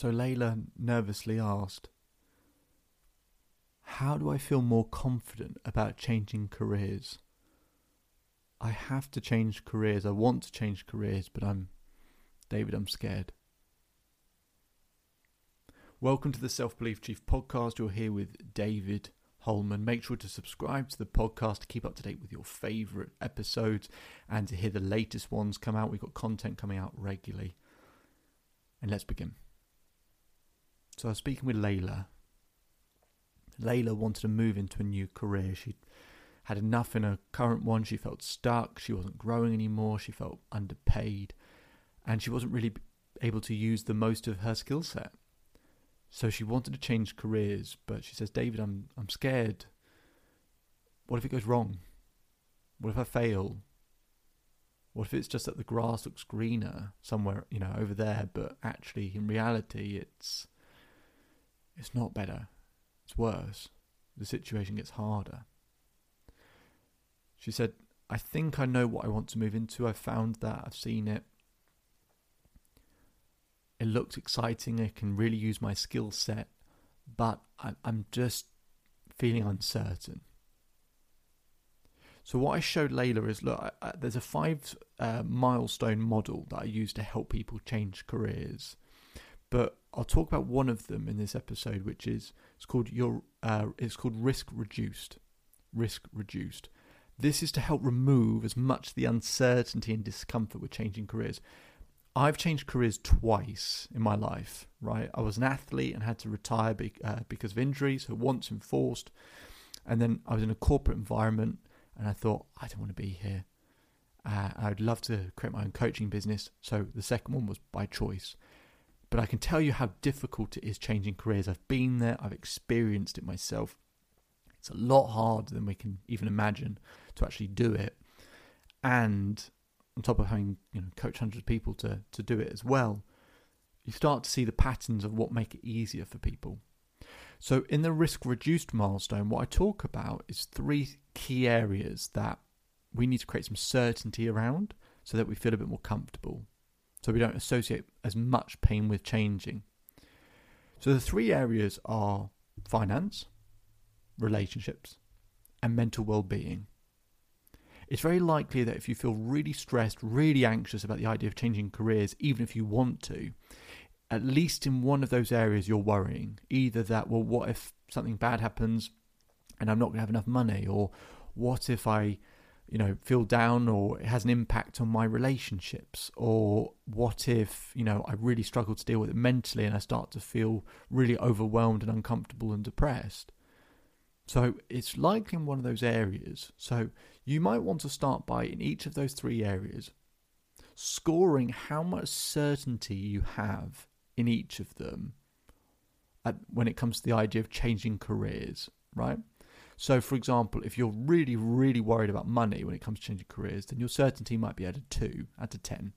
So Layla nervously asked, How do I feel more confident about changing careers? I have to change careers. I want to change careers, but I'm, David, I'm scared. Welcome to the Self Belief Chief podcast. You're here with David Holman. Make sure to subscribe to the podcast to keep up to date with your favorite episodes and to hear the latest ones come out. We've got content coming out regularly. And let's begin. So I was speaking with Layla. Layla wanted to move into a new career. She had enough in her current one. She felt stuck. She wasn't growing anymore. She felt underpaid. And she wasn't really able to use the most of her skill set. So she wanted to change careers, but she says, David, I'm I'm scared. What if it goes wrong? What if I fail? What if it's just that the grass looks greener somewhere, you know, over there, but actually in reality it's it's not better, it's worse. The situation gets harder. She said, I think I know what I want to move into. I've found that, I've seen it. It looks exciting. I can really use my skill set, but I'm just feeling uncertain. So what I showed Layla is look, there's a five uh, milestone model that I use to help people change careers, but I'll talk about one of them in this episode, which is it's called your uh, it's called risk reduced. Risk reduced. This is to help remove as much the uncertainty and discomfort with changing careers. I've changed careers twice in my life. Right, I was an athlete and had to retire be, uh, because of injuries, so once enforced, and then I was in a corporate environment, and I thought I don't want to be here. Uh, I'd love to create my own coaching business. So the second one was by choice. But I can tell you how difficult it is changing careers. I've been there, I've experienced it myself. It's a lot harder than we can even imagine to actually do it. And on top of having you know coach hundreds of people to, to do it as well, you start to see the patterns of what make it easier for people. So in the risk reduced milestone, what I talk about is three key areas that we need to create some certainty around so that we feel a bit more comfortable so we don't associate as much pain with changing. So the three areas are finance, relationships, and mental well being. It's very likely that if you feel really stressed, really anxious about the idea of changing careers, even if you want to, at least in one of those areas you're worrying. Either that, well, what if something bad happens and I'm not going to have enough money? Or what if I you know feel down or it has an impact on my relationships? Or what if you know i really struggle to deal with it mentally and i start to feel really overwhelmed and uncomfortable and depressed? So it's likely in one of those areas. So you might want to start by in each of those three areas scoring how much certainty you have in each of them at, when it comes to the idea of changing careers right so, for example, if you're really, really worried about money when it comes to changing careers, then your certainty might be at a 2 out of 10.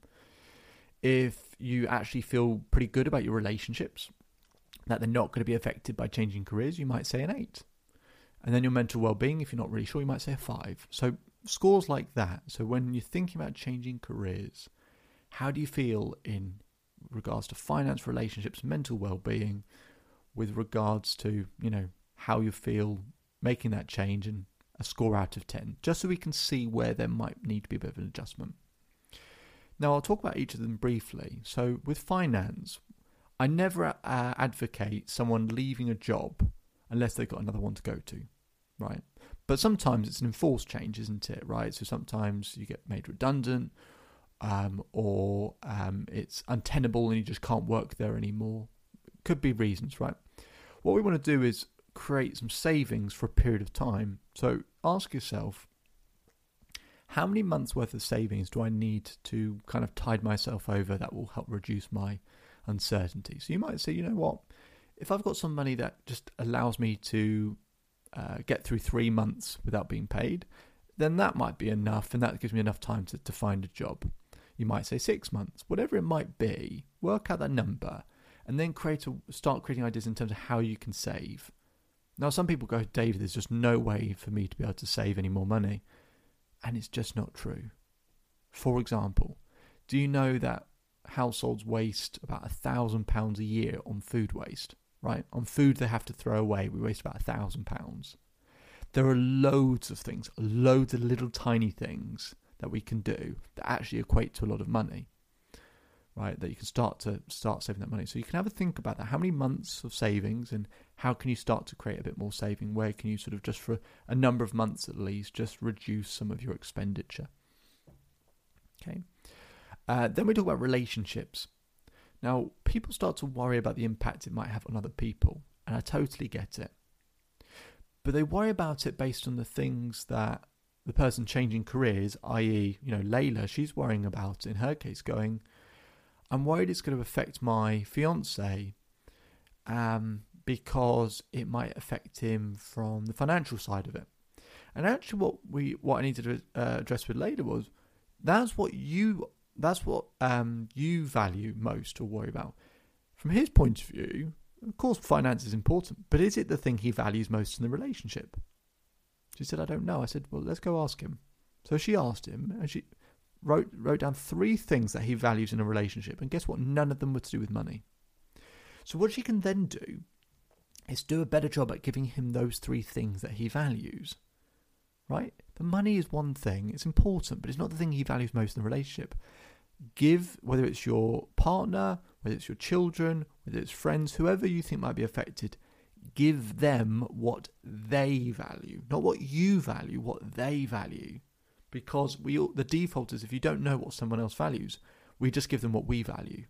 If you actually feel pretty good about your relationships, that they're not going to be affected by changing careers, you might say an 8. And then your mental well being, if you're not really sure, you might say a 5. So, scores like that. So, when you're thinking about changing careers, how do you feel in regards to finance, relationships, mental well being, with regards to, you know, how you feel making that change and a score out of 10, just so we can see where there might need to be a bit of an adjustment. Now, I'll talk about each of them briefly. So, with finance, I never uh, advocate someone leaving a job unless they've got another one to go to, right? But sometimes it's an enforced change, isn't it? Right. So sometimes you get made redundant, um, or um, it's untenable and you just can't work there anymore. Could be reasons, right? What we want to do is create some savings for a period of time. So ask yourself, how many months worth of savings do I need to kind of tide myself over that will help reduce my uncertainty? So you might say, you know what, if I've got some money that just allows me to uh, get through three months without being paid, then that might be enough, and that gives me enough time to, to find a job. You might say six months, whatever it might be. Work out that number, and then create a, start creating ideas in terms of how you can save. Now, some people go, Dave, there's just no way for me to be able to save any more money, and it's just not true. For example, do you know that households waste about a thousand pounds a year on food waste? right? On food they have to throw away, we waste about a thousand pounds. There are loads of things, loads of little tiny things that we can do that actually equate to a lot of money, right? That you can start to start saving that money. So you can have a think about that. How many months of savings, and how can you start to create a bit more saving? Where can you sort of just for a number of months at least, just reduce some of your expenditure? Okay. Uh, then we talk about relationships. Now, people start to worry about the impact it might have on other people, and I totally get it. But they worry about it based on the things that the person changing careers, i.e., you know, Layla, she's worrying about in her case, going, I'm worried it's going to affect my fiance um, because it might affect him from the financial side of it. And actually, what we what I needed to uh, address with Layla was that's what you that's what um, you value most or worry about. From his point of view, of course, finance is important, but is it the thing he values most in the relationship? She said, I don't know. I said, well, let's go ask him. So she asked him, and she wrote wrote down three things that he values in a relationship, and guess what? None of them were to do with money. So what she can then do is do a better job at giving him those three things that he values. Right? The money is one thing; it's important, but it's not the thing he values most in the relationship give, whether it's your partner, whether it's your children, whether it's friends, whoever you think might be affected, give them what they value, not what you value, what they value. Because we all, the default is if you don't know what someone else values, we just give them what we value.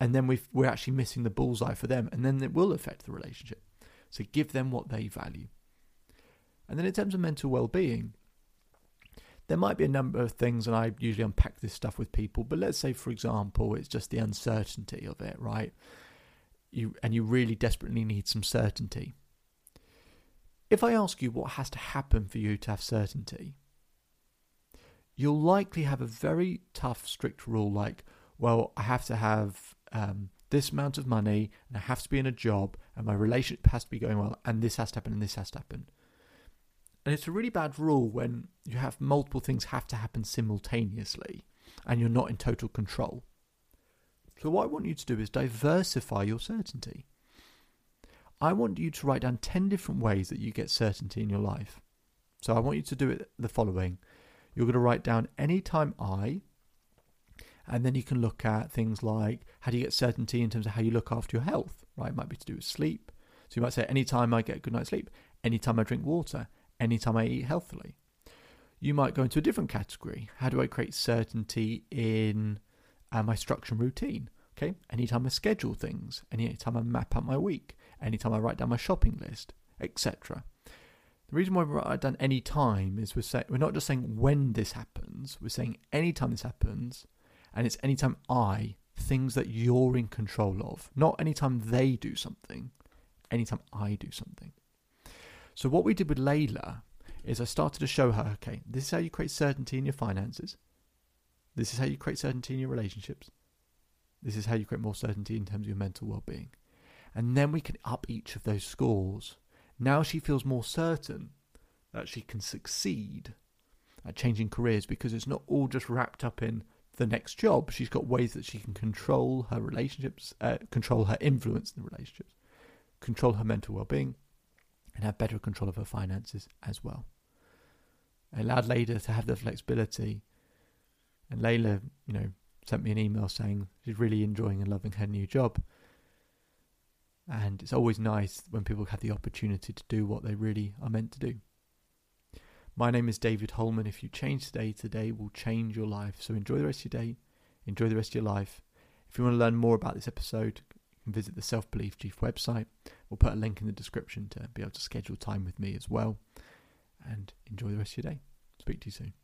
And then we we're actually missing the bullseye for them, and then it will affect the relationship. So give them what they value. And then in terms of mental well being, there might be a number of things, and I usually unpack this stuff with people, but let's say, for example, it's just the uncertainty of it, right? You and you really desperately need some certainty. If I ask you what has to happen for you to have certainty, you'll likely have a very tough, strict rule like, well, I have to have um, this amount of money, and I have to be in a job, and my relationship has to be going well, and this has to happen, and this has to happen. And it's a really bad rule when you have multiple things have to happen simultaneously and you're not in total control. So, what I want you to do is diversify your certainty. I want you to write down 10 different ways that you get certainty in your life. So, I want you to do it the following you're going to write down anytime I, and then you can look at things like how do you get certainty in terms of how you look after your health, right? It might be to do with sleep. So, you might say anytime I get a good night's sleep, anytime I drink water, anytime I eat healthily. You might go into a different category. How do I create certainty in uh, my structure and routine? Okay, anytime I schedule things, anytime I map out my week, anytime I write down my shopping list, etc. The reason why we write done any time is we're saying we're not just saying when this happens, we're saying anytime this happens, and it's anytime I things that you're in control of, not anytime they do something, anytime I do something. So what we did with Layla is I started to show her, okay, this is how you create certainty in your finances. This is how you create certainty in your relationships. This is how you create more certainty in terms of your mental well-being. And then we can up each of those scores. Now she feels more certain that she can succeed at changing careers because it's not all just wrapped up in the next job. She's got ways that she can control her relationships, uh, control her influence in the relationships, control her mental well-being, and have better control of her finances as well. It allowed Layla to have the flexibility, and Layla, you know, sent me an email saying she's really enjoying and loving her new job. And it's always nice when people have the opportunity to do what they really are meant to do. My name is David Holman. If you change today, today will change your life. So enjoy the rest of your day, enjoy the rest of your life. If you want to learn more about this episode, you can visit the Self Belief Chief website. We'll put a link in the description to be able to schedule time with me as well. And enjoy the rest of your day. Speak to you soon.